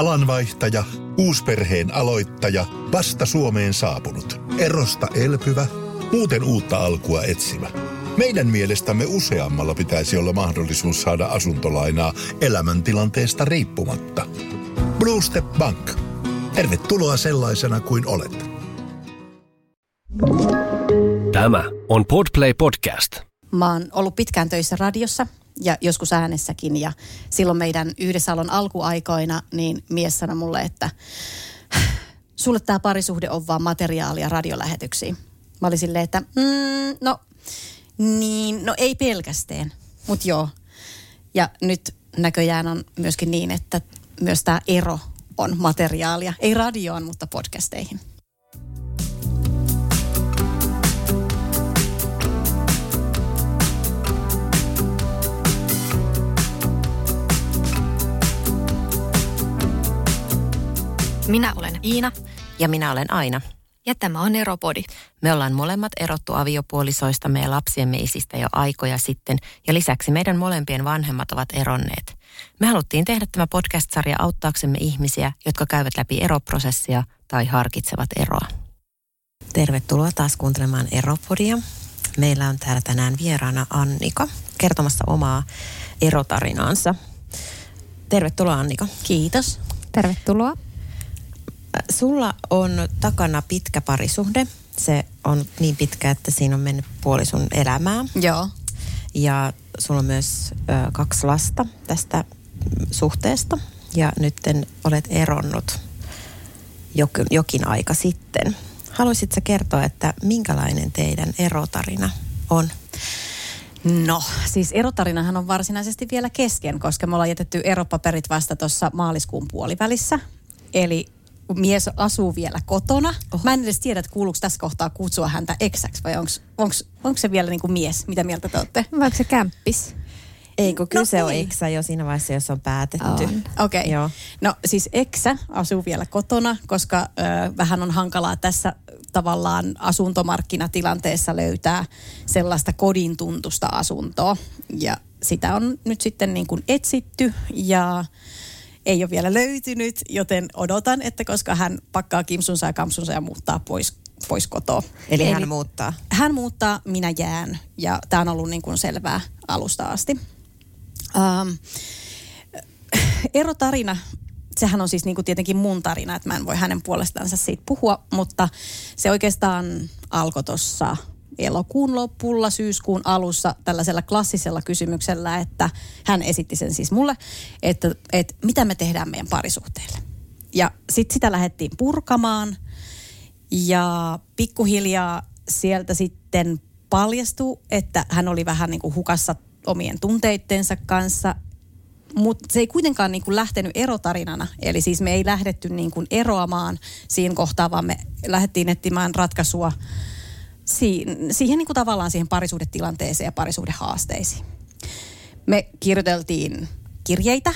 Alanvaihtaja, uusperheen aloittaja, vasta Suomeen saapunut, erosta elpyvä, muuten uutta alkua etsimä. Meidän mielestämme useammalla pitäisi olla mahdollisuus saada asuntolainaa elämäntilanteesta riippumatta. Blue Step Bank. Tervetuloa sellaisena kuin olet. Tämä on Podplay Podcast. Mä oon ollut pitkään töissä radiossa ja joskus äänessäkin ja silloin meidän yhdessä olon alkuaikoina niin mies sanoi mulle, että sulle tämä parisuhde on vaan materiaalia radiolähetyksiin. Mä olin silleen, että mm, no niin, no ei pelkästään, mutta joo. Ja nyt näköjään on myöskin niin, että myös tämä ero on materiaalia. Ei radioon, mutta podcasteihin. Minä olen Iina. Ja minä olen Aina. Ja tämä on Eropodi. Me ollaan molemmat erottu aviopuolisoista ja lapsiemme isistä jo aikoja sitten, ja lisäksi meidän molempien vanhemmat ovat eronneet. Me haluttiin tehdä tämä podcast-sarja auttaaksemme ihmisiä, jotka käyvät läpi eroprosessia tai harkitsevat eroa. Tervetuloa taas kuuntelemaan Eropodia. Meillä on täällä tänään vieraana Annika kertomassa omaa erotarinaansa. Tervetuloa Annika. Kiitos. Tervetuloa. Sulla on takana pitkä parisuhde. Se on niin pitkä, että siinä on mennyt puoli sun elämää. Joo. Ja sulla on myös ö, kaksi lasta tästä suhteesta. Ja nyt olet eronnut jokin, jokin aika sitten. Haluaisitko kertoa, että minkälainen teidän erotarina on? No, siis erotarinahan on varsinaisesti vielä kesken, koska me ollaan jätetty eropaperit vasta tuossa maaliskuun puolivälissä. Eli mies asuu vielä kotona. Oho. Mä en edes tiedä, että kuuluuko tässä kohtaa kutsua häntä eksäksi vai onko se vielä niin kuin mies? Mitä mieltä te olette? Vai onko se kämppis? Ei, kun no, kyse on eksä jo siinä vaiheessa, jos on päätetty. Okei. Okay. No siis eksä asuu vielä kotona, koska ö, vähän on hankalaa tässä tavallaan asuntomarkkinatilanteessa löytää sellaista kodin tuntusta asuntoa. Ja sitä on nyt sitten niin kuin etsitty ja ei ole vielä löytynyt, joten odotan, että koska hän pakkaa kimsunsa ja kamsunsa ja muuttaa pois, pois kotoa. Eli, Eli hän muuttaa? Hän muuttaa, minä jään. Ja tämä on ollut niin kuin selvää alusta asti. Ähm, erotarina, sehän on siis niin kuin tietenkin mun tarina, että mä en voi hänen puolestaansa siitä puhua, mutta se oikeastaan alkoi tuossa elokuun lopulla, syyskuun alussa tällaisella klassisella kysymyksellä, että hän esitti sen siis mulle, että, että mitä me tehdään meidän parisuhteelle. Ja sitten sitä lähdettiin purkamaan ja pikkuhiljaa sieltä sitten paljastui, että hän oli vähän niin kuin hukassa omien tunteittensa kanssa, mutta se ei kuitenkaan niin kuin lähtenyt erotarinana. Eli siis me ei lähdetty niin kuin eroamaan siinä kohtaa, vaan me lähdettiin etsimään ratkaisua siihen, siihen niin kuin tavallaan siihen parisuhdetilanteeseen ja parisuhdehaasteisiin. Me kirjoiteltiin kirjeitä,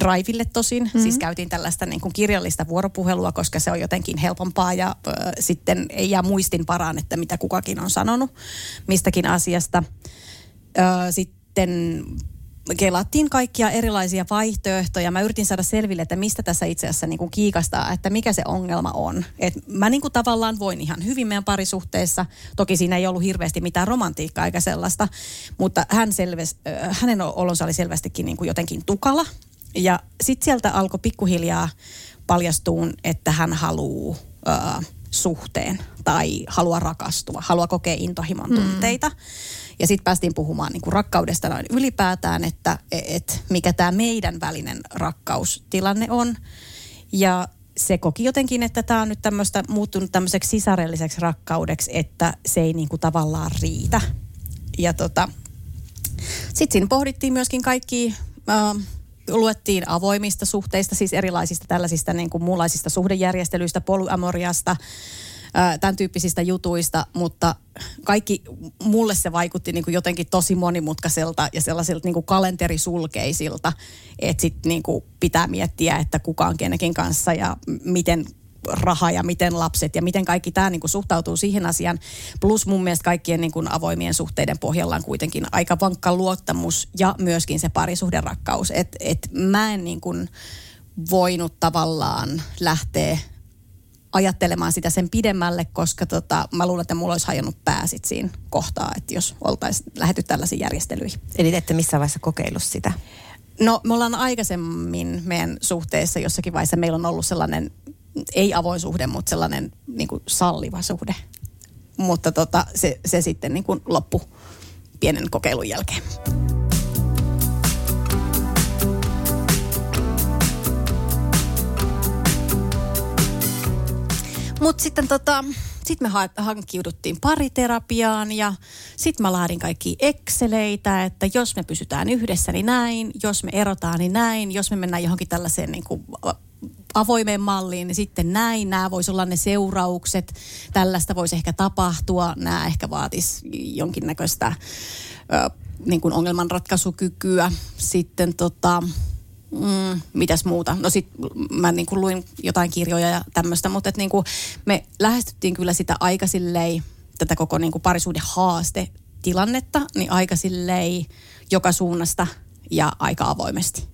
Driville tosin, mm-hmm. siis käytiin tällaista niin kuin kirjallista vuoropuhelua, koska se on jotenkin helpompaa ja ö, sitten ei jää muistin paraan, että mitä kukakin on sanonut mistäkin asiasta. Ö, sitten kelattiin kaikkia erilaisia vaihtoehtoja. Mä yritin saada selville, että mistä tässä itse asiassa niin kuin kiikastaa, että mikä se ongelma on. Et mä niin kuin tavallaan voin ihan hyvin meidän parisuhteessa. Toki siinä ei ollut hirveästi mitään romantiikkaa eikä sellaista, mutta hän selves, hänen olonsa oli selvästikin niin kuin jotenkin tukala. Ja sitten sieltä alkoi pikkuhiljaa paljastuun, että hän haluaa suhteen tai haluaa rakastua, haluaa kokea intohimon tunteita. Mm. Ja sitten päästiin puhumaan niin kuin rakkaudesta noin ylipäätään, että et mikä tämä meidän välinen rakkaustilanne on. Ja se koki jotenkin, että tämä on nyt tämmöistä muuttunut tämmöiseksi sisarelliseksi rakkaudeksi, että se ei niin kuin tavallaan riitä. Ja tota, sitten siinä pohdittiin myöskin kaikki, äh, luettiin avoimista suhteista, siis erilaisista tällaisista niin kuin muunlaisista suhdejärjestelyistä, polyamoriasta, tämän tyyppisistä jutuista, mutta kaikki, mulle se vaikutti niin kuin jotenkin tosi monimutkaiselta ja sellaisilta niin kuin kalenterisulkeisilta, että sitten niin kuin pitää miettiä, että kuka on kenekin kanssa ja miten raha ja miten lapset ja miten kaikki tämä niin kuin suhtautuu siihen asiaan. Plus mun mielestä kaikkien niin kuin avoimien suhteiden pohjalla on kuitenkin aika vankka luottamus ja myöskin se parisuhderakkaus. Että et mä en niin kuin, voinut tavallaan lähteä ajattelemaan sitä sen pidemmälle, koska tota, mä luulen, että mulla olisi hajonnut pää sit siinä kohtaa, että jos oltaisiin lähetty tällaisiin järjestelyihin. Eli ette missään vaiheessa kokeillut sitä? No me ollaan aikaisemmin meidän suhteessa jossakin vaiheessa, meillä on ollut sellainen, ei avoin suhde, mutta sellainen niin kuin salliva suhde. Mutta tota, se, se sitten niin kuin loppu pienen kokeilun jälkeen. Mutta sitten tota, sit me ha- hankkiuduttiin pariterapiaan ja sitten mä laadin kaikki Exceleitä, että jos me pysytään yhdessä, niin näin, jos me erotaan, niin näin, jos me mennään johonkin tällaiseen niin kuin avoimeen malliin, niin sitten näin, nämä voisi olla ne seuraukset, tällaista voisi ehkä tapahtua, nämä ehkä vaatisi jonkinnäköistä ö, niin kuin ongelmanratkaisukykyä. Sitten tota, mm, mitäs muuta. No sit mä niin kuin luin jotain kirjoja ja tämmöistä, mutta et niin kuin me lähestyttiin kyllä sitä aika sillei, tätä koko niin kuin parisuuden haaste tilannetta, niin aika sillei joka suunnasta ja aika avoimesti.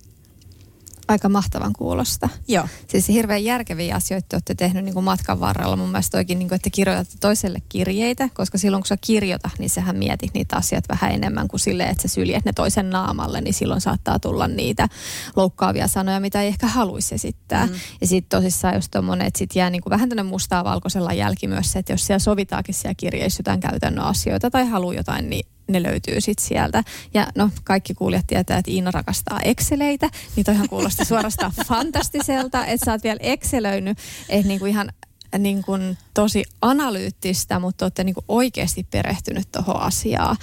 Aika mahtavan kuulosta. Joo. Siis hirveän järkeviä asioita te olette tehnyt niin kuin matkan varrella. Mun mielestä toikin, niin kuin, että kirjoitatte toiselle kirjeitä, koska silloin kun sä kirjoita, niin sähän mietit niitä asiat vähän enemmän kuin silleen, että sä syljet ne toisen naamalle, niin silloin saattaa tulla niitä loukkaavia sanoja, mitä ei ehkä haluaisi esittää. Mm. Ja sitten tosissaan just tommonen, että sit jää niin kuin vähän tänne mustaa valkoisella jälki myös se, että jos siellä sovitaakin siellä kirjeissä jotain käytännön asioita tai haluaa jotain, niin ne löytyy sitten sieltä. Ja no, kaikki kuulijat tietää, että Iina rakastaa Exceleitä, niin toihan kuulostaa suorastaan fantastiselta, että sä oot vielä Excelöinyt, että niinku ihan niin kuin tosi analyyttistä, mutta olette niin kuin oikeasti perehtynyt tuohon asiaan.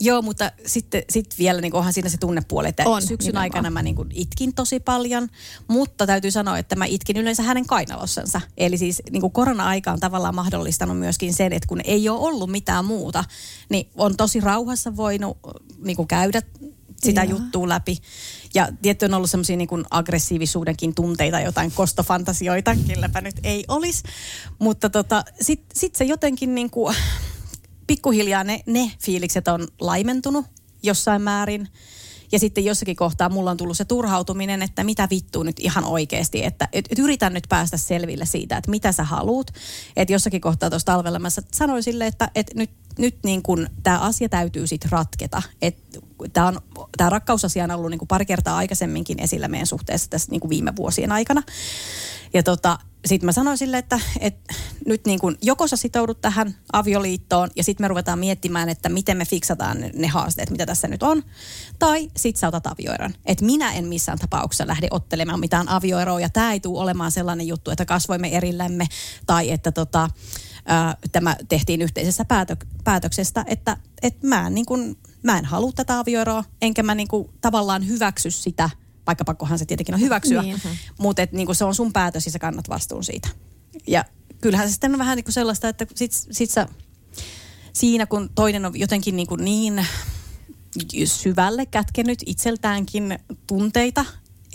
Joo, mutta sitten sit vielä niin onhan siinä se tunnepuoli, että on, syksyn nimenomaan. aikana mä niin itkin tosi paljon, mutta täytyy sanoa, että mä itkin yleensä hänen kainalossansa. Eli siis niin korona-aika on tavallaan mahdollistanut myöskin sen, että kun ei ole ollut mitään muuta, niin on tosi rauhassa voinut niin käydä sitä Joo. juttua läpi. Ja tietty on ollut semmoisia niin aggressiivisuudenkin tunteita, jotain kostofantasioita, kelläpä nyt ei olisi. Mutta tota, sitten sit se jotenkin niin kuin, pikkuhiljaa ne, ne fiilikset on laimentunut jossain määrin. Ja sitten jossakin kohtaa mulla on tullut se turhautuminen, että mitä vittuu nyt ihan oikeasti, että et, et yritän nyt päästä selville siitä, että mitä sä haluut. Että jossakin kohtaa tuossa talvella mä sanoin sille, että et nyt, nyt niin kun tämä asia täytyy sitten ratketa. Tämä tää rakkausasia on ollut niin kuin pari kertaa aikaisemminkin esillä meidän suhteessa tässä niin kuin viime vuosien aikana. Ja tota, sitten mä sanoin sille, että, että nyt niin kuin joko sä sitoudut tähän avioliittoon ja sitten me ruvetaan miettimään, että miten me fiksataan ne, haasteet, mitä tässä nyt on. Tai sitten sä otat avioeron. Että minä en missään tapauksessa lähde ottelemaan mitään avioeroa ja tämä ei tule olemaan sellainen juttu, että kasvoimme erillämme tai että tota, ää, tämä tehtiin yhteisessä päätö, päätöksestä, että et mä, en, niin kuin, mä en halua tätä avioeroa, enkä mä niin kuin, tavallaan hyväksy sitä – vaikka pakkohan se tietenkin on hyväksyä, niin. mutta et, niin se on sun päätös ja sä kannat vastuun siitä. Ja kyllähän se sitten on vähän niin kuin sellaista, että sit, sit sä, siinä kun toinen on jotenkin niin, kuin niin syvälle kätkenyt itseltäänkin tunteita,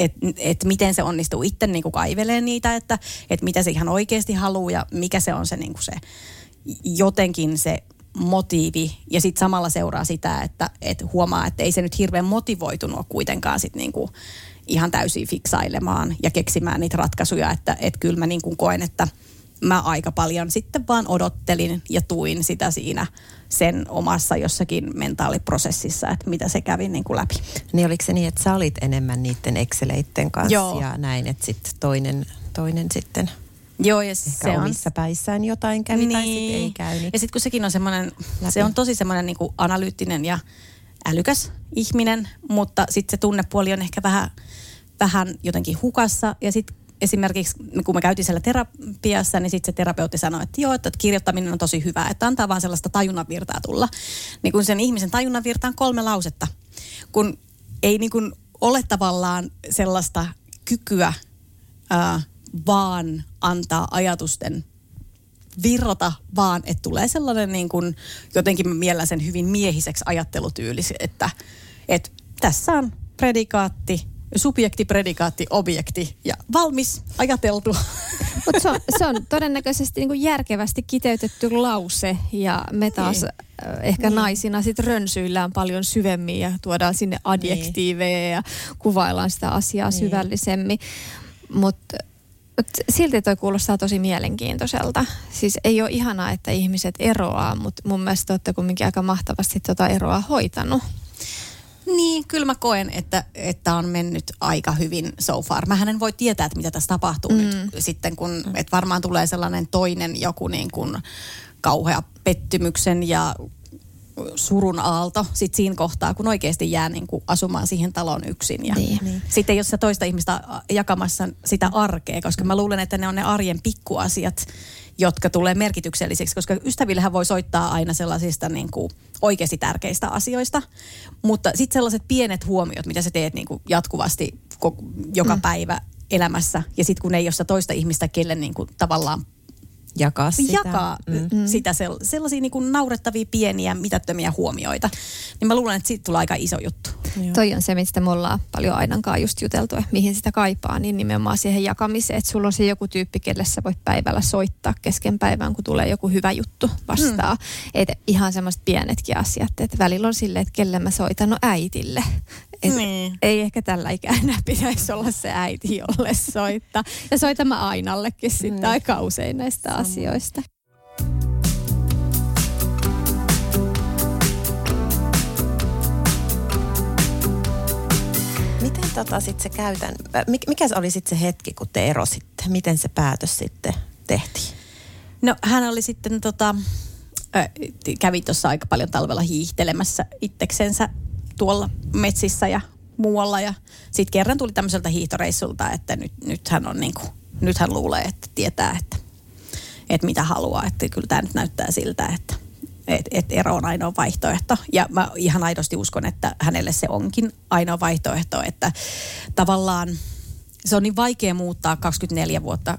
että et miten se onnistuu. Itse niin kuin kaivelee niitä, että et mitä se ihan oikeasti haluaa ja mikä se on se, niin kuin se jotenkin se motiivi. Ja sitten samalla seuraa sitä, että et huomaa, että ei se nyt hirveän motivoitunut kuitenkaan sit niinku ihan täysin fiksailemaan ja keksimään niitä ratkaisuja, että et kyllä mä niinku koen, että mä aika paljon sitten vaan odottelin ja tuin sitä siinä sen omassa jossakin mentaaliprosessissa, että mitä se kävi niin kuin läpi. Niin oliko se niin, että sä olit enemmän niiden Exceleitten kanssa Joo. ja näin, että sitten toinen, toinen sitten Joo, ja Ehkä se omissa on... päissään jotain kävi niin. tai sitten ei käynyt. Ja sitten kun sekin on semmoinen, se on tosi semmoinen niin analyyttinen ja älykäs ihminen, mutta sitten se tunnepuoli on ehkä vähän, vähän jotenkin hukassa. Ja sitten esimerkiksi kun me käytiin siellä terapiassa, niin sitten se terapeutti sanoi, että joo, että kirjoittaminen on tosi hyvä, että antaa vaan sellaista tajunnan virtaa tulla. Niin kun sen ihmisen tajunnan virtaan kolme lausetta, kun ei niin kun ole tavallaan sellaista kykyä ää, vaan antaa ajatusten virrata, vaan että tulee sellainen niin kuin, jotenkin mä sen hyvin miehiseksi ajattelutyyli, että, että tässä on predikaatti, subjekti, predikaatti, objekti ja valmis, ajateltu. Mutta se, on, se on todennäköisesti niin kuin järkevästi kiteytetty lause ja me taas niin. ehkä niin. naisina sit rönsyillään paljon syvemmin ja tuodaan sinne adjektiiveja niin. ja kuvaillaan sitä asiaa niin. syvällisemmin. Mutta mut silti toi kuulostaa tosi mielenkiintoiselta. Siis ei ole ihanaa, että ihmiset eroaa, mutta mun mielestä te olette kumminkin aika mahtavasti tota eroa hoitanut. Niin, kyllä mä koen, että, että on mennyt aika hyvin so far. Mähän en voi tietää, että mitä tässä tapahtuu mm. nyt sitten, kun että varmaan tulee sellainen toinen joku niin kuin kauhea pettymyksen ja surun aalto sit siinä kohtaa, kun oikeasti jää niin kuin asumaan siihen taloon yksin. Ja Niin. Niin. sitten jos se toista ihmistä jakamassa sitä arkea, koska mä luulen, että ne on ne arjen pikkuasiat, jotka tulee merkityksellisiksi, koska ystävillähän voi soittaa aina sellaisista niin kuin oikeasti tärkeistä asioista, mutta sitten sellaiset pienet huomiot, mitä sä teet niin kuin jatkuvasti joka mm. päivä elämässä, ja sitten kun ei ole sitä toista ihmistä, kelle niin kuin tavallaan Jakaa sitä. jakaa mm. sitä sell- sellaisia niin kuin naurettavia pieniä mitättömiä huomioita, niin mä luulen, että siitä tulee aika iso juttu. Joo. Toi on se, mistä me ollaan paljon Ainankaan just juteltu, että mihin sitä kaipaa, niin nimenomaan siihen jakamiseen, että sulla on se joku tyyppi, kelle sä voit päivällä soittaa kesken päivän, kun tulee joku hyvä juttu vastaan. Mm. Että ihan semmoiset pienetkin asiat, että välillä on silleen, että kelle mä soitan, no äitille. Et Niin. Ei ehkä tällä ikää enää pitäisi olla se äiti, jolle soittaa. Ja soitan mä Ainallekin sitten aika usein näistä asioista. Miten tota sit se käytän, mik- mikä se oli sitten se hetki, kun te erositte? Miten se päätös sitten tehtiin? No hän oli sitten tota, kävi tuossa aika paljon talvella hiihtelemässä itseksensä tuolla metsissä ja muualla. Ja sitten kerran tuli tämmöiseltä hiihtoreissulta, että nyt, nyt, hän on niinku, nyt hän luulee, että tietää, että, että mitä haluaa. Että kyllä tämä nyt näyttää siltä, että et, et ero on ainoa vaihtoehto. Ja mä ihan aidosti uskon, että hänelle se onkin ainoa vaihtoehto, että tavallaan se on niin vaikea muuttaa 24 vuotta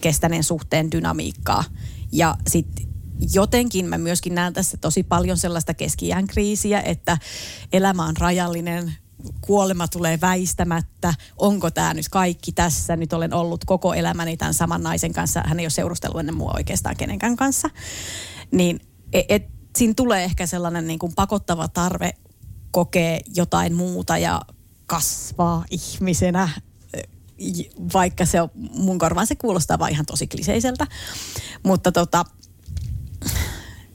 kestäneen suhteen dynamiikkaa. Ja sitten jotenkin mä myöskin näen tässä tosi paljon sellaista keskiään kriisiä, että elämä on rajallinen, kuolema tulee väistämättä, onko tämä nyt kaikki tässä, nyt olen ollut koko elämäni tämän saman naisen kanssa, hän ei ole seurustellut ennen mua oikeastaan kenenkään kanssa, niin et, et, siinä tulee ehkä sellainen niin kuin pakottava tarve kokea jotain muuta ja kasvaa ihmisenä, j- vaikka se on, mun korvaan se kuulostaa vaan ihan tosi kliseiseltä. Mutta tota,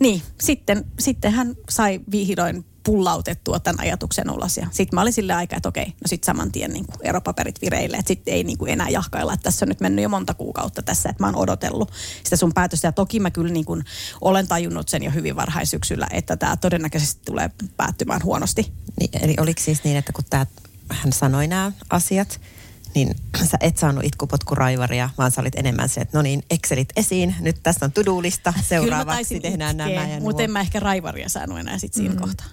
niin, sitten, sitten hän sai vihdoin pullautettua tämän ajatuksen ulos. Ja sitten mä olin sille aikaa, että okei, no sitten saman tien niin kuin eropaperit vireille. Että sitten ei niin kuin enää jahkailla, että tässä on nyt mennyt jo monta kuukautta tässä, että mä oon odotellut sitä sun päätöstä. Ja toki mä kyllä niin kuin olen tajunnut sen jo hyvin varhaisyksyllä, että tämä todennäköisesti tulee päättymään huonosti. Niin, eli oliko siis niin, että kun tää, hän sanoi nämä asiat, niin sä et saanut itkupotkuraivaria, vaan sä olit enemmän se, että no niin, Excelit esiin, nyt tässä on to-do-lista, seuraavaksi tehdään nämä ja nuo. Mutta en mä ehkä raivaria saanut enää sit siinä mm. kohtaa.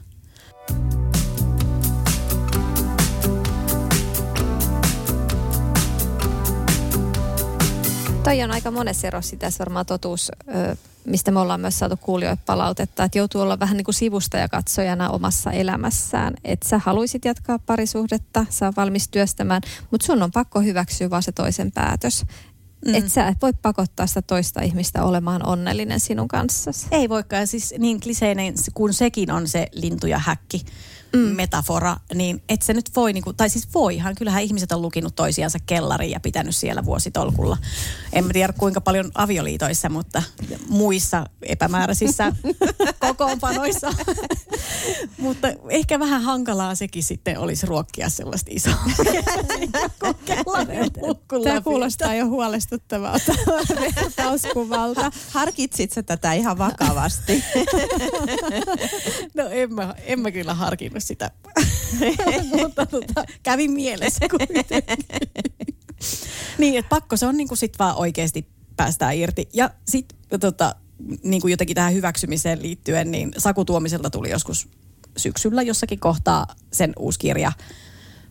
Toi on aika monessa erossa tässä varmaan totuus, ö, mistä me ollaan myös saatu kuulijoita palautetta, että joutuu olla vähän niin kuin sivusta ja katsojana omassa elämässään. Että sä haluisit jatkaa parisuhdetta, sä on valmis työstämään, mutta sun on pakko hyväksyä vaan se toisen päätös. Mm. Että sä et voi pakottaa sitä toista ihmistä olemaan onnellinen sinun kanssasi. Ei voikaan, siis niin kliseinen kuin sekin on se lintu ja häkki mm. metafora, niin et se nyt voi, niinku, tai siis voihan, kyllähän ihmiset on lukinut toisiansa kellariin ja pitänyt siellä vuositolkulla. En mä tiedä kuinka paljon avioliitoissa, mutta muissa epämääräisissä kokoonpanoissa. mutta ehkä vähän hankalaa sekin sitten olisi ruokkia sellaista isoa Tämä kuulostaa jo huolestuttavalta vertauskuvalta. Harkitsit sä tätä ihan vakavasti? No en mä, en mä kyllä harkinnut sitä, mutta tota, kävi mielessä kuitenkin. niin, että pakko se on niinku sit vaan oikeasti päästään irti. Ja sitten tota, niinku jotenkin tähän hyväksymiseen liittyen, niin Saku Tuomiselta tuli joskus syksyllä jossakin kohtaa sen uusi kirja.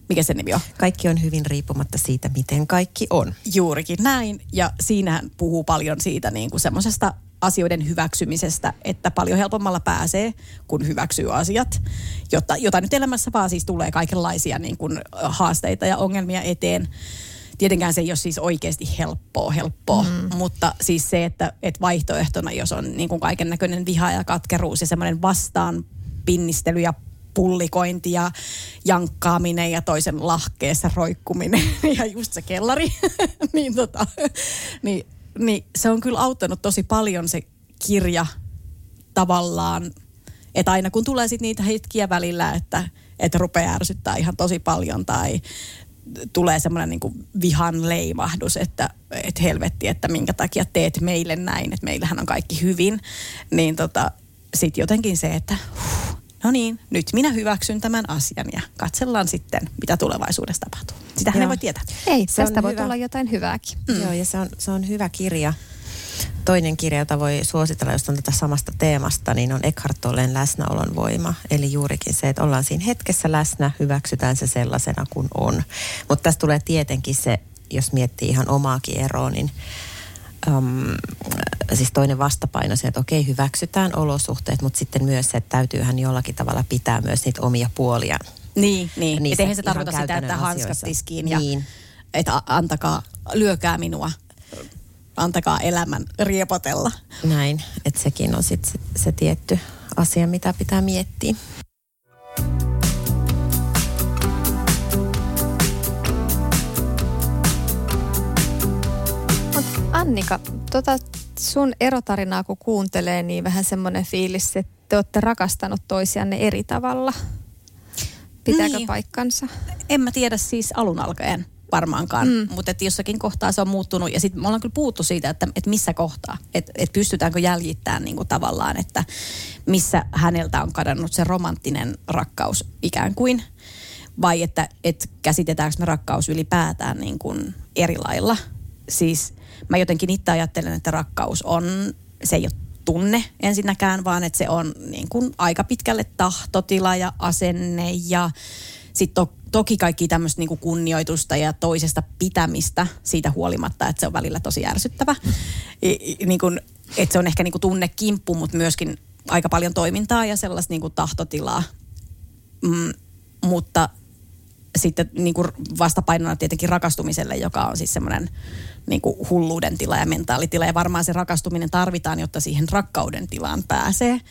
Mikä sen nimi on? Kaikki on hyvin riippumatta siitä, miten kaikki on. Juurikin näin. Ja siinähän puhuu paljon siitä niin kuin semmoisesta asioiden hyväksymisestä, että paljon helpommalla pääsee, kun hyväksyy asiat, jota, jota nyt elämässä vaan siis tulee kaikenlaisia niin kuin haasteita ja ongelmia eteen. Tietenkään se ei ole siis oikeasti helppoa, helppoa, mm. mutta siis se, että, että vaihtoehtona, jos on niin kuin kaiken näköinen viha ja katkeruus ja semmoinen vastaan pinnistely ja pullikointi ja jankkaaminen ja toisen lahkeessa roikkuminen ja just se kellari, niin, tota, niin, niin se on kyllä auttanut tosi paljon se kirja tavallaan, että aina kun tulee sitten niitä hetkiä välillä, että, että rupeaa ärsyttää ihan tosi paljon tai tulee semmoinen niin vihan leimahdus, että, että helvetti, että minkä takia teet meille näin, että meillähän on kaikki hyvin, niin tota, sitten jotenkin se, että huh, no niin, nyt minä hyväksyn tämän asian ja katsellaan sitten, mitä tulevaisuudessa tapahtuu. Sitähän ei voi tietää. Ei, se tästä voi hyvä. tulla jotain hyvääkin. Mm. Joo, ja se on, se on hyvä kirja. Toinen kirja, jota voi suositella, jos on tätä samasta teemasta, niin on Eckhart Tollen läsnäolon voima. Eli juurikin se, että ollaan siinä hetkessä läsnä, hyväksytään se sellaisena kuin on. Mutta tässä tulee tietenkin se, jos miettii ihan omaakin eroa, niin um, siis toinen vastapaino se, että okei, hyväksytään olosuhteet, mutta sitten myös se, että täytyyhän jollakin tavalla pitää myös niitä omia puolia. Niin, niin. Että eihän se tarkoita sitä, että hanskat tiskiin ja niin. että antakaa, lyökää minua antakaa elämän riepotella. Näin, että sekin on sitten se, se tietty asia, mitä pitää miettiä. Annika, tota sun erotarinaa kun kuuntelee, niin vähän semmoinen fiilis, että te olette rakastanut toisianne eri tavalla. Pitääkö niin. paikkansa? En mä tiedä siis alun alkaen varmaankaan, mm. mutta että jossakin kohtaa se on muuttunut ja sitten me ollaan kyllä puhuttu siitä, että, että missä kohtaa, että, että pystytäänkö jäljittämään niin kuin tavallaan, että missä häneltä on kadonnut se romanttinen rakkaus ikään kuin, vai että, että käsitetäänkö me rakkaus ylipäätään niin kuin eri lailla. Siis mä jotenkin itse ajattelen, että rakkaus on, se ei ole tunne ensinnäkään, vaan että se on niin kuin aika pitkälle tahtotila ja asenne ja sitten to, toki kaikki tämmöistä niinku kunnioitusta ja toisesta pitämistä siitä huolimatta, että se on välillä tosi ärsyttävä. Niin kun, että se on ehkä niinku tunnekimppu, mutta myöskin aika paljon toimintaa ja sellaista niinku tahtotilaa. Mm, mutta sitten niinku vastapainona tietenkin rakastumiselle, joka on siis semmoinen niinku hulluuden tila ja mentaalitila. Ja varmaan se rakastuminen tarvitaan, jotta siihen rakkauden tilaan pääsee.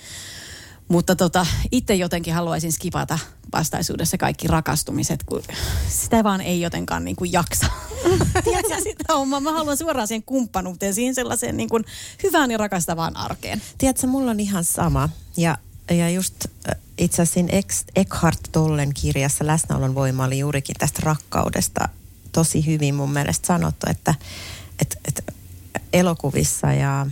Mutta tota, itse jotenkin haluaisin skipata vastaisuudessa kaikki rakastumiset, kun sitä vaan ei jotenkaan niin kuin jaksa. Tiedätkö sitä hommaa? Mä haluan suoraan siihen kumppanuuteen, siihen sellaiseen niin kuin hyvään ja rakastavaan arkeen. Tiedätkö, mulla on ihan sama. Ja, ja just itse asiassa Eckhart Tollen kirjassa Läsnäolon voima oli juurikin tästä rakkaudesta tosi hyvin mun mielestä sanottu, että, että, että elokuvissa ja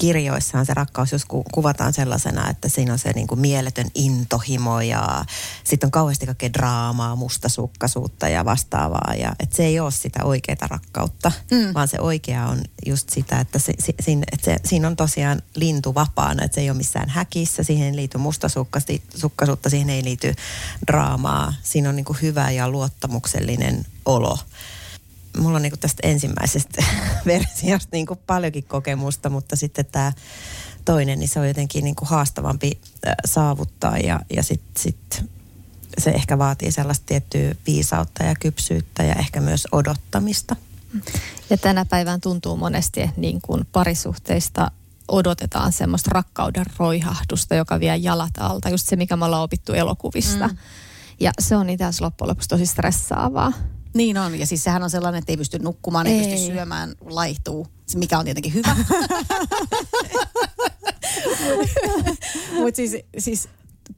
kirjoissaan se rakkaus jos ku, kuvataan sellaisena, että siinä on se niin kuin mieletön intohimo ja sitten on kauheasti kaikkea draamaa, mustasukkaisuutta ja vastaavaa. Ja että se ei ole sitä oikeaa rakkautta, mm. vaan se oikea on just sitä, että, se, se, siinä, että se, siinä on tosiaan lintu vapaana, että se ei ole missään häkissä, siihen ei liity mustasukkaisuutta, siihen ei liity draamaa. Siinä on niin kuin hyvä ja luottamuksellinen olo mulla on niinku tästä ensimmäisestä versiosta niinku paljonkin kokemusta, mutta sitten tämä toinen, niin se on jotenkin niinku haastavampi äh, saavuttaa ja, ja sitten sit se ehkä vaatii sellaista tiettyä viisautta ja kypsyyttä ja ehkä myös odottamista. Ja tänä päivään tuntuu monesti, että niin kuin parisuhteista odotetaan semmoista rakkauden roihahdusta, joka vie jalat alta. Just se, mikä me ollaan opittu elokuvista. Mm. Ja se on itse asiassa loppujen lopuksi tosi stressaavaa. Niin on, ja siis sehän on sellainen, että ei pysty nukkumaan, ei, ei pysty syömään, laihtuu, mikä on tietenkin hyvä. Mutta siis, siis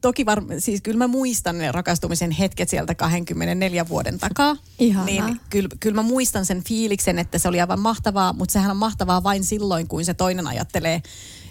toki var, siis kyllä mä muistan ne rakastumisen hetket sieltä 24 vuoden takaa. Ihanaa. Niin kyllä, kyllä mä muistan sen fiiliksen, että se oli aivan mahtavaa, mutta sehän on mahtavaa vain silloin, kun se toinen ajattelee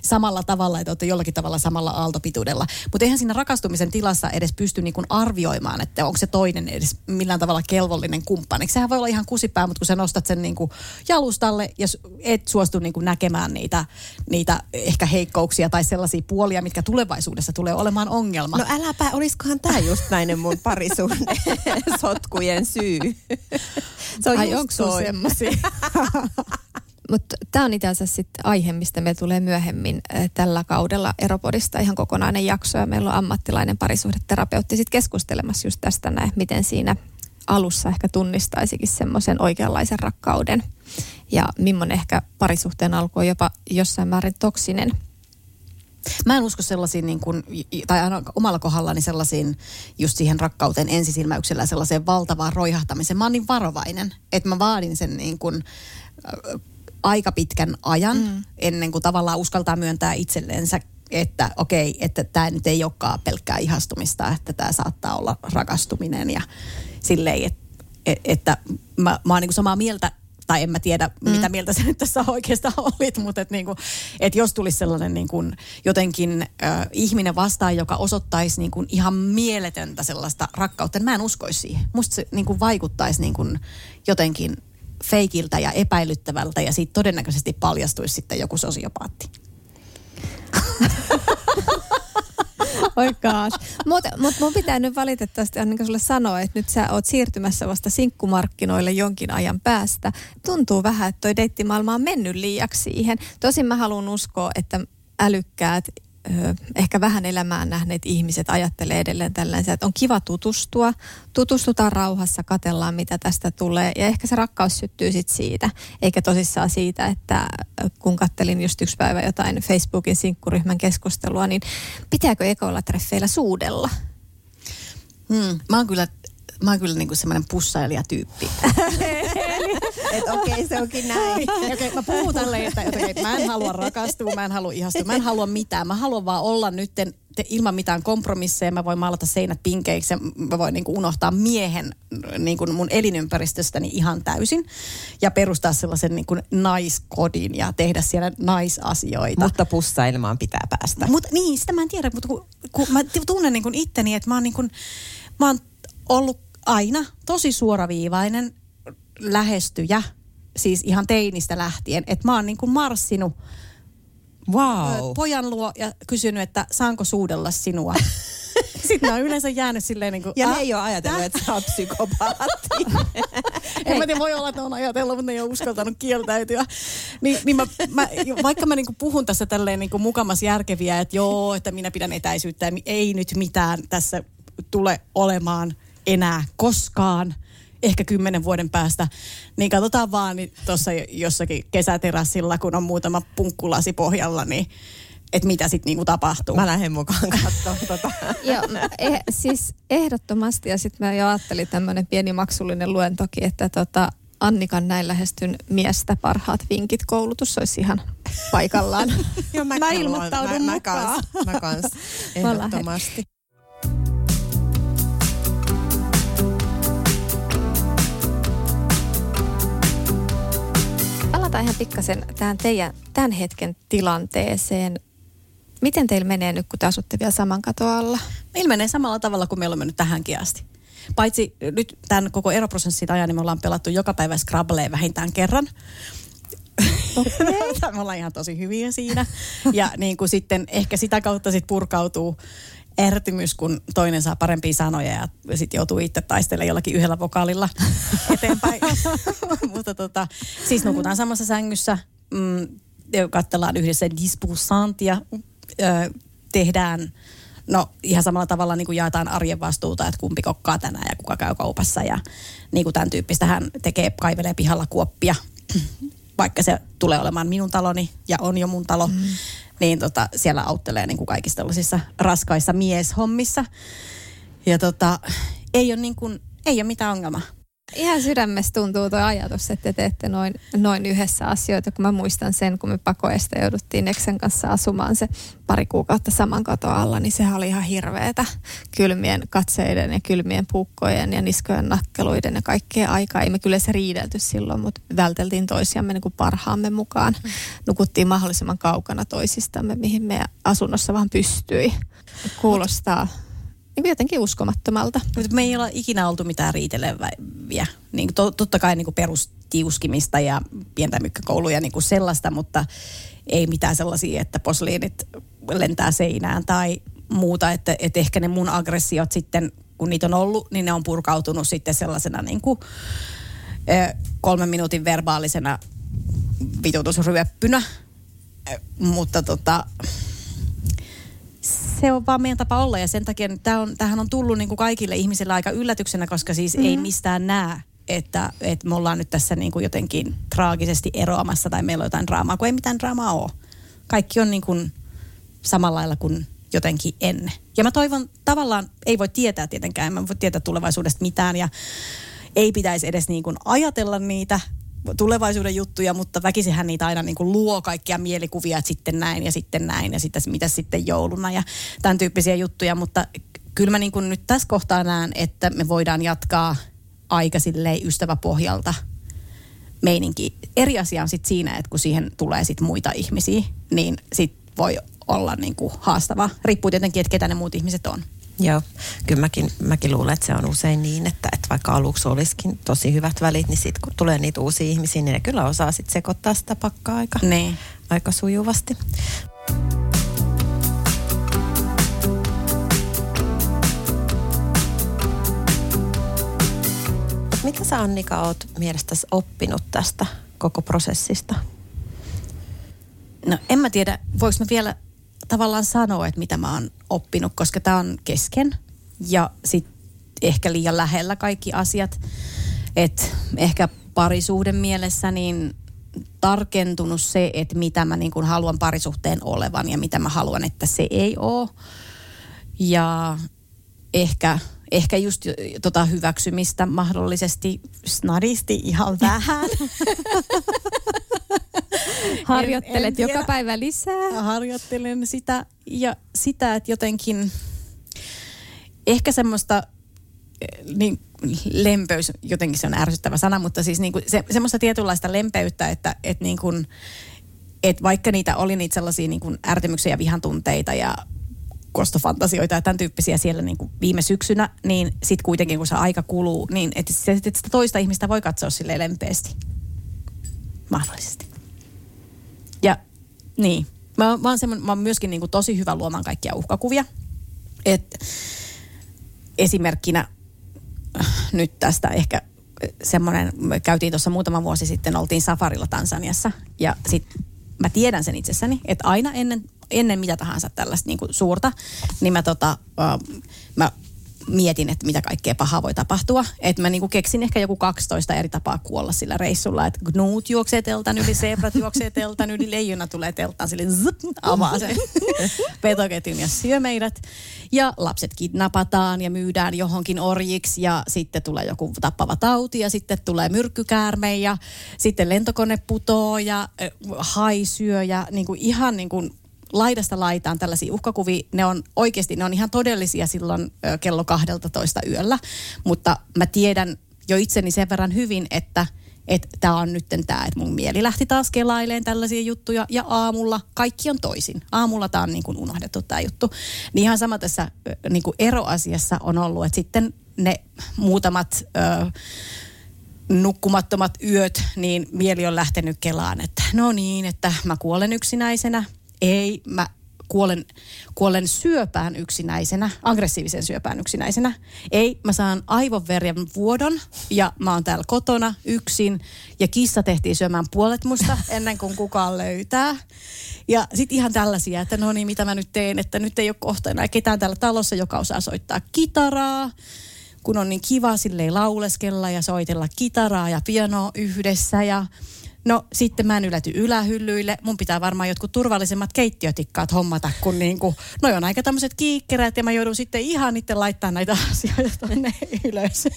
samalla tavalla, että olette jollakin tavalla samalla aaltopituudella. Mutta eihän siinä rakastumisen tilassa edes pysty niin kuin arvioimaan, että onko se toinen edes millään tavalla kelvollinen kumppani. Sehän voi olla ihan kusipää, mutta kun sä nostat sen niin kuin jalustalle ja et suostu niin kuin näkemään niitä, niitä ehkä heikkouksia tai sellaisia puolia, mitkä tulevaisuudessa tulee olemaan ongelma. No äläpä, olisikohan tämä just näinen mun parisuhde sotkujen syy. Se on Ai onko semmoisia? Mutta tämä on itse asiassa sitten aihe, mistä me tulee myöhemmin tällä kaudella Eropodista ihan kokonainen jakso. Ja meillä on ammattilainen parisuhdeterapeutti sitten keskustelemassa just tästä näin, miten siinä alussa ehkä tunnistaisikin semmoisen oikeanlaisen rakkauden. Ja millainen ehkä parisuhteen alku on jopa jossain määrin toksinen. Mä en usko sellaisiin, niin kuin, tai omalla kohdallani sellaisiin, just siihen rakkauteen ensisilmäyksellä sellaiseen valtavaan roihahtamiseen. Mä oon niin varovainen, että mä vaadin sen niin kuin, aika pitkän ajan mm. ennen kuin tavallaan uskaltaa myöntää itselleensä, että okei, että tämä nyt ei olekaan pelkkää ihastumista, että tämä saattaa olla rakastuminen ja silleen, että, että mä, mä oon niin samaa mieltä tai en mä tiedä, mm. mitä mieltä sä nyt tässä oikeastaan olit, mutta et niinku, et jos tulisi sellainen niinku jotenkin äh, ihminen vastaan, joka osoittaisi niinku ihan mieletöntä sellaista rakkautta, niin mä en uskoisi siihen. Musta se niinku vaikuttaisi niinku jotenkin feikiltä ja epäilyttävältä ja siitä todennäköisesti paljastuisi sitten joku sosiopaatti. Oikaas. Mutta mut mun pitää nyt valitettavasti niin sulle sanoa, että nyt sä oot siirtymässä vasta sinkkumarkkinoille jonkin ajan päästä. Tuntuu vähän, että toi deittimaailma on mennyt liiaksi siihen. Tosin mä haluan uskoa, että älykkäät ehkä vähän elämään nähneet ihmiset ajattelee edelleen tällaisen, että on kiva tutustua, tutustutaan rauhassa, katellaan mitä tästä tulee ja ehkä se rakkaus syttyy sitten siitä, eikä tosissaan siitä, että kun kattelin just yksi päivä jotain Facebookin sinkkuryhmän keskustelua, niin pitääkö ekoilla treffeillä suudella? Hmm, mä oon kyllä mä oon kyllä niinku semmoinen pussailijatyyppi. että okei, okay, se onkin näin. okay, mä puhun tälleen, että, että mä en halua rakastua, mä en halua ihastua, mä en halua mitään. Mä haluan vaan olla nytten ilman mitään kompromisseja. Mä voin maalata seinät pinkeiksi ja mä voin niinku unohtaa miehen niinku mun elinympäristöstäni ihan täysin. Ja perustaa sellaisen niinku naiskodin ja tehdä siellä naisasioita. Mutta pussailemaan pitää päästä. Mut, niin, sitä mä en tiedä, mutta kun, kun mä tunnen niinku itteni, että mä oon, niinku, mä oon ollut aina tosi suoraviivainen lähestyjä, siis ihan teinistä lähtien, että mä oon niin kuin marssinut wow. pojan luo ja kysynyt, että saanko suudella sinua. Sitten mä oon yleensä jäänyt silleen niin kuin, Ja ne ei ole ajatellut, että sä oot psykopaatti. en mä tiedä, voi olla, että ne on ajatellut, mutta ne ei ole uskaltanut kieltäytyä. Niin, niin mä, mä, vaikka mä niin kuin puhun tässä tälleen niin kuin mukamas järkeviä, että joo, että minä pidän etäisyyttä, ei nyt mitään tässä tule olemaan enää koskaan, ehkä kymmenen vuoden päästä, niin katsotaan vaan niin tuossa jossakin kesäterassilla, kun on muutama punkkulasi pohjalla, niin että mitä sitten niinku tapahtuu. Mä lähden mukaan katsomaan tota. Joo, eh, siis ehdottomasti ja sitten mä jo ajattelin tämmöinen pieni maksullinen luentoki, että tota, Annikan näin lähestyn miestä parhaat vinkit koulutus olisi ihan paikallaan. Joo, mä, mä ilmoittaudun mä, mukaan. Mä kans, mä kans ehdottomasti. Palataan ihan pikkasen tähän teidän tämän hetken tilanteeseen. Miten teillä menee nyt, kun te asutte vielä saman katon alla? Meillä menee samalla tavalla kuin meillä on mennyt tähänkin asti. Paitsi nyt tämän koko eroprosessin ajan, niin me ollaan pelattu joka päivä Scrabbleen vähintään kerran. Okay. me ollaan ihan tosi hyviä siinä. Ja niin kuin sitten ehkä sitä kautta sit purkautuu ärtymys, kun toinen saa parempia sanoja ja sitten joutuu itse taistelemaan jollakin yhdellä vokaalilla eteenpäin. Mutta tota, siis nukutaan samassa sängyssä, mm, katsellaan yhdessä dispursantia, tehdään No ihan samalla tavalla niin kuin jaetaan arjen vastuuta, että kumpi kokkaa tänään ja kuka käy kaupassa ja niin kuin tämän tyyppistä hän tekee, kaivelee pihalla kuoppia, vaikka se tulee olemaan minun taloni ja on jo mun talo. Mm niin tota, siellä auttelee niin kuin kaikissa tällaisissa raskaissa mieshommissa. Ja tota, ei ole, niin kuin, ei ole mitään ongelmaa. Ihan sydämestä tuntuu tuo ajatus, että te teette noin, noin yhdessä asioita, kun mä muistan sen, kun me pakoesta jouduttiin Neksen kanssa asumaan se pari kuukautta saman katon alla, niin sehän oli ihan hirveetä kylmien katseiden ja kylmien puukkojen ja niskojen nakkeluiden ja kaikkea aikaa. Ei me kyllä se riidelty silloin, mutta välteltiin toisiamme niin kuin parhaamme mukaan. Nukuttiin mahdollisimman kaukana toisistamme, mihin meidän asunnossa vaan pystyi. Kuulostaa niin jotenkin uskomattomalta. Me ei olla ikinä oltu mitään riiteleviä. Niin, to, totta kai niin perustiuskimista ja pientä mykkäkouluja niin kuin sellaista, mutta ei mitään sellaisia, että posliinit lentää seinään tai muuta. Että, että ehkä ne mun aggressiot sitten, kun niitä on ollut, niin ne on purkautunut sitten sellaisena niin kuin, kolmen minuutin verbaalisena vitutusryöppynä. Mutta tota, se on vaan meidän tapa olla ja sen takia tämä on, tämähän on tullut niin kuin kaikille ihmisille aika yllätyksenä, koska siis mm-hmm. ei mistään näe, että, että me ollaan nyt tässä niin kuin jotenkin traagisesti eroamassa tai meillä on jotain draamaa, kun ei mitään draamaa ole. Kaikki on niin kuin samalla lailla kuin jotenkin ennen. Ja mä toivon, tavallaan ei voi tietää tietenkään, mä voi tietää tulevaisuudesta mitään ja ei pitäisi edes niin kuin ajatella niitä tulevaisuuden juttuja, mutta väkisinhän niitä aina niin kuin luo kaikkia mielikuvia, että sitten näin ja sitten näin ja sitten mitä sitten jouluna ja tämän tyyppisiä juttuja, mutta kyllä mä niin kuin nyt tässä kohtaa näen, että me voidaan jatkaa aika silleen ystäväpohjalta meininki. Eri asia on sitten siinä, että kun siihen tulee sitten muita ihmisiä, niin sitten voi olla niin kuin haastavaa. Riippuu tietenkin, että ketä ne muut ihmiset on. Joo, kyllä mäkin, mäkin luulen, että se on usein niin, että, että vaikka aluksi olisikin tosi hyvät välit, niin sitten kun tulee niitä uusia ihmisiä, niin ne kyllä osaa sitten sekoittaa sitä pakkaa aika, niin. aika sujuvasti. Mitä sä Annika oot mielestäsi oppinut tästä koko prosessista? No en mä tiedä, voiko mä vielä tavallaan sanoa, että mitä mä oon oppinut, koska tämä on kesken ja sitten ehkä liian lähellä kaikki asiat. Että ehkä parisuuden mielessä niin tarkentunut se, että mitä mä niin haluan parisuhteen olevan ja mitä mä haluan, että se ei ole. Ja ehkä, ehkä just tota hyväksymistä mahdollisesti snadisti ihan vähän. Harjoittelet en, en joka päivä lisää. Harjoittelen sitä ja sitä, että jotenkin ehkä semmoista eh, niin lempeys, jotenkin se on ärsyttävä sana, mutta siis niin kuin se, semmoista tietynlaista lempeyttä, että, että, niin kuin, että vaikka niitä oli niitä sellaisia niin kuin ärtymyksiä ja vihantunteita ja kostofantasioita ja tämän tyyppisiä siellä niin kuin viime syksynä, niin sitten kuitenkin kun se aika kuluu, niin että sitä toista ihmistä voi katsoa sille lempeästi. Mahdollisesti. Niin, mä, mä, oon, semmo, mä oon myöskin niin kuin tosi hyvä luomaan kaikkia uhkakuvia. Et esimerkkinä äh, nyt tästä ehkä semmoinen, me käytiin tuossa muutama vuosi sitten, oltiin safarilla Tansaniassa ja sitten mä tiedän sen itsessäni, että aina ennen, ennen mitä tahansa tällaista niin kuin suurta, niin mä, tota, uh, mä mietin, että mitä kaikkea pahaa voi tapahtua. Että mä niinku keksin ehkä joku 12 eri tapaa kuolla sillä reissulla. Että gnuut juoksee teltan yli, zebrat juoksee teltan yli, leijona tulee teltan sille zzz, avaa sen petoketjun ja syö meidät. Ja lapset kidnapataan ja myydään johonkin orjiksi ja sitten tulee joku tappava tauti ja sitten tulee myrkkykäärme ja sitten lentokone putoo ja äh, hai syö ja niinku ihan niinku laidasta laitaan tällaisia uhkakuvia. Ne on oikeasti, ne on ihan todellisia silloin kello 12 yöllä. Mutta mä tiedän jo itseni sen verran hyvin, että että tämä on nyt tämä, että mun mieli lähti taas kelaileen tällaisia juttuja ja aamulla kaikki on toisin. Aamulla tämä on niin kuin unohdettu tämä juttu. Niin ihan sama tässä niin kuin eroasiassa on ollut, että sitten ne muutamat ö, nukkumattomat yöt, niin mieli on lähtenyt kelaan, että no niin, että mä kuolen yksinäisenä – ei, mä kuolen, kuolen syöpään yksinäisenä, aggressiivisen syöpään yksinäisenä. Ei, mä saan aivonverjan vuodon ja mä oon täällä kotona yksin ja kissa tehtiin syömään puolet musta ennen kuin kukaan löytää. Ja sitten ihan tällaisia, että no niin, mitä mä nyt teen, että nyt ei ole kohta enää ketään täällä talossa, joka osaa soittaa kitaraa kun on niin kiva silleen lauleskella ja soitella kitaraa ja pianoa yhdessä ja No sitten mä en ylety ylähyllyille. Mun pitää varmaan jotkut turvallisemmat keittiötikkaat hommata, kun niin kuin, no on aika tämmöiset kiikkerät ja mä joudun sitten ihan itse laittaa näitä asioita tonne ylös.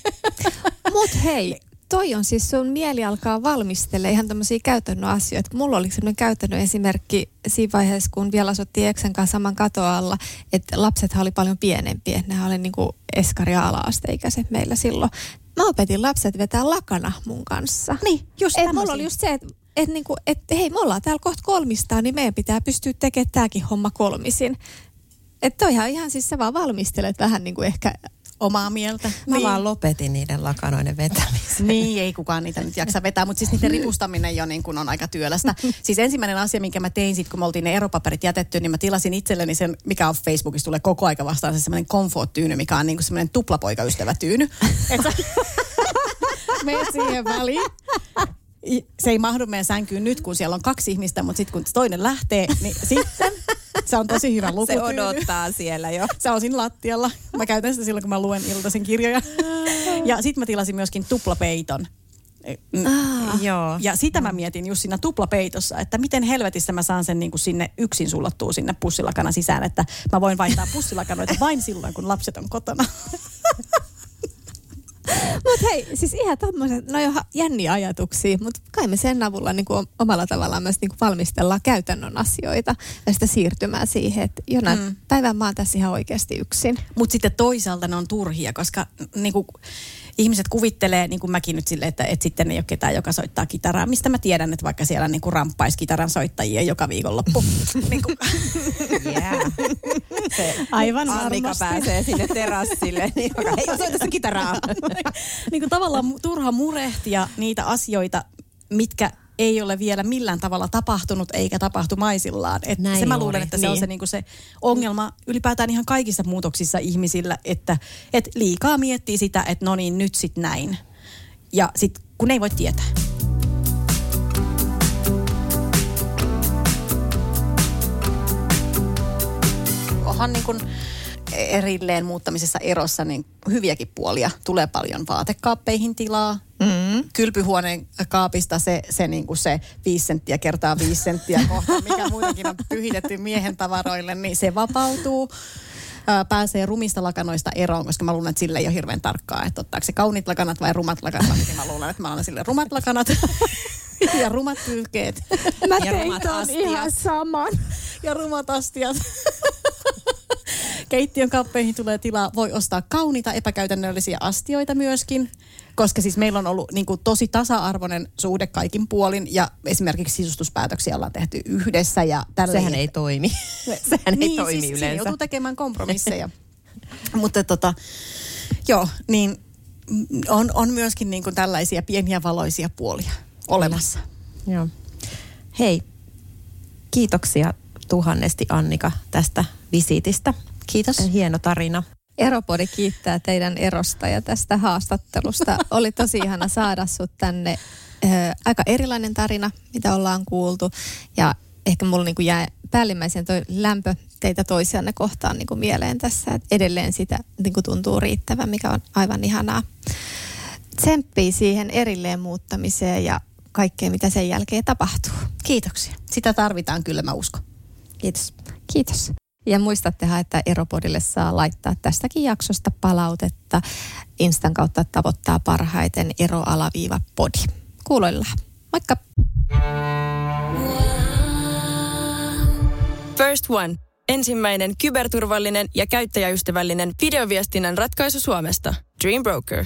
Mut hei, toi on siis sun mieli alkaa valmistella ihan tämmöisiä käytännön asioita. Mulla oli semmoinen käytännön esimerkki siinä vaiheessa, kun vielä asuttiin Eksen kanssa saman katoa alla, että lapset oli paljon pienempiä. Nehän oli niinku eskari- ja ala-asteikäiset meillä silloin mä opetin lapset vetää lakana mun kanssa. Niin, just et mulla oli just se, että et niinku, et, hei, me ollaan täällä kohta kolmistaan, niin meidän pitää pystyä tekemään tämäkin homma kolmisin. Että toihan ihan siis sä vaan valmistelet vähän niin kuin ehkä omaa mieltä. Mä niin. vaan lopetin niiden lakanoiden vetämisen. Niin, ei kukaan niitä nyt jaksa vetää, mutta siis niiden ripustaminen jo niin kuin on aika työlästä. Siis ensimmäinen asia, minkä mä tein sit, kun me oltiin ne eropaperit jätetty, niin mä tilasin itselleni sen, mikä on Facebookissa tulee koko aika vastaan, se semmoinen comfort-tyyny, mikä on niin kuin semmoinen tuplapoikaystävä-tyyny. Että siihen väliin se ei mahdu meidän sänkyyn nyt, kun siellä on kaksi ihmistä, mutta sitten kun toinen lähtee, niin sitten se on tosi hyvä luku. Se odottaa siellä jo. Se on siinä lattialla. Mä käytän sitä silloin, kun mä luen iltaisin kirjoja. Ja sitten mä tilasin myöskin tuplapeiton Ah, joo. Ja sitä mä mietin just siinä tuplapeitossa, että miten helvetissä mä saan sen niin kuin sinne yksin sullattua sinne pussilakana sisään, että mä voin vaihtaa pussilakanoita vain silloin, kun lapset on kotona. mutta hei, siis ihan tommoset, no jo jänniä ajatuksia, mutta kai me sen avulla niin kuin omalla tavallaan myös niin kuin valmistellaan käytännön asioita ja sitä siirtymää siihen, että jonain mm. päivän mä oon tässä ihan oikeasti yksin. Mutta sitten toisaalta ne on turhia, koska niin kuin, ihmiset kuvittelee, niin kuin mäkin nyt silleen, että, että sitten ei ole ketään, joka soittaa kitaraa, mistä mä tiedän, että vaikka siellä niin kuin ramppaisi kitaran soittajia joka viikonloppu. niin kuin. yeah. Se Aivan Annika varmasti. pääsee sinne terassille, niin joka ei soita kitaraa. niin kuin tavallaan turha murehtia niitä asioita, mitkä ei ole vielä millään tavalla tapahtunut eikä tapahtumaisillaan. Et Näin se mä luulen, että se niin. on se, niin se ongelma ylipäätään ihan kaikissa muutoksissa ihmisillä, että et liikaa miettii sitä, että no niin, nyt sit näin. Ja sit kun ei voi tietää. Onhan niin kuin erilleen muuttamisessa erossa niin hyviäkin puolia. Tulee paljon vaatekaappeihin tilaa. Mm. Kylpyhuoneen kaapista se, se, niin kuin se viisi senttiä kertaa viisi senttiä kohta, mikä muutenkin on pyhitetty miehen tavaroille, niin se vapautuu. Ää, pääsee rumista lakanoista eroon, koska mä luulen, että sille ei ole hirveän tarkkaa, että ottaako se kaunit lakanat vai rumat lakanat. Niin mä luulen, että mä olen sille rumat lakanat ja rumat pyyhkeet. Mä Ja tein rumat ton ihan saman. ja rumat astiat. Keittiön kappeihin tulee tilaa. Voi ostaa kauniita epäkäytännöllisiä astioita myöskin, koska siis meillä on ollut niin kuin, tosi tasa-arvoinen suhde kaikin puolin ja esimerkiksi sisustuspäätöksiä ollaan tehty yhdessä ja tälleen. Sehän ei toimi. Sehän ei toimi siis, yleensä. joutuu tekemään kompromisseja. Mutta tota, joo, niin on, on myöskin niin kuin tällaisia pieniä valoisia puolia olemassa. Joo. Hei, kiitoksia tuhannesti Annika tästä visiitistä. Kiitos. Hieno tarina. Eropodi kiittää teidän erosta ja tästä haastattelusta. Oli tosi ihana saada sut tänne. Ö, aika erilainen tarina, mitä ollaan kuultu. Ja ehkä mulla niinku jää päällimmäisen toi lämpö teitä toisianne kohtaan niinku mieleen tässä. Et edelleen sitä niinku tuntuu riittävän, mikä on aivan ihanaa. Tsemppii siihen erilleen muuttamiseen ja kaikkeen, mitä sen jälkeen tapahtuu. Kiitoksia. Sitä tarvitaan kyllä, mä uskon. Kiitos. Kiitos. Ja muistattehan, että Eropodille saa laittaa tästäkin jaksosta palautetta. Instan kautta tavoittaa parhaiten eroalaviiva podi. Kuuloillaan. Moikka! First One. Ensimmäinen kyberturvallinen ja käyttäjäystävällinen videoviestinnän ratkaisu Suomesta. Dream Broker.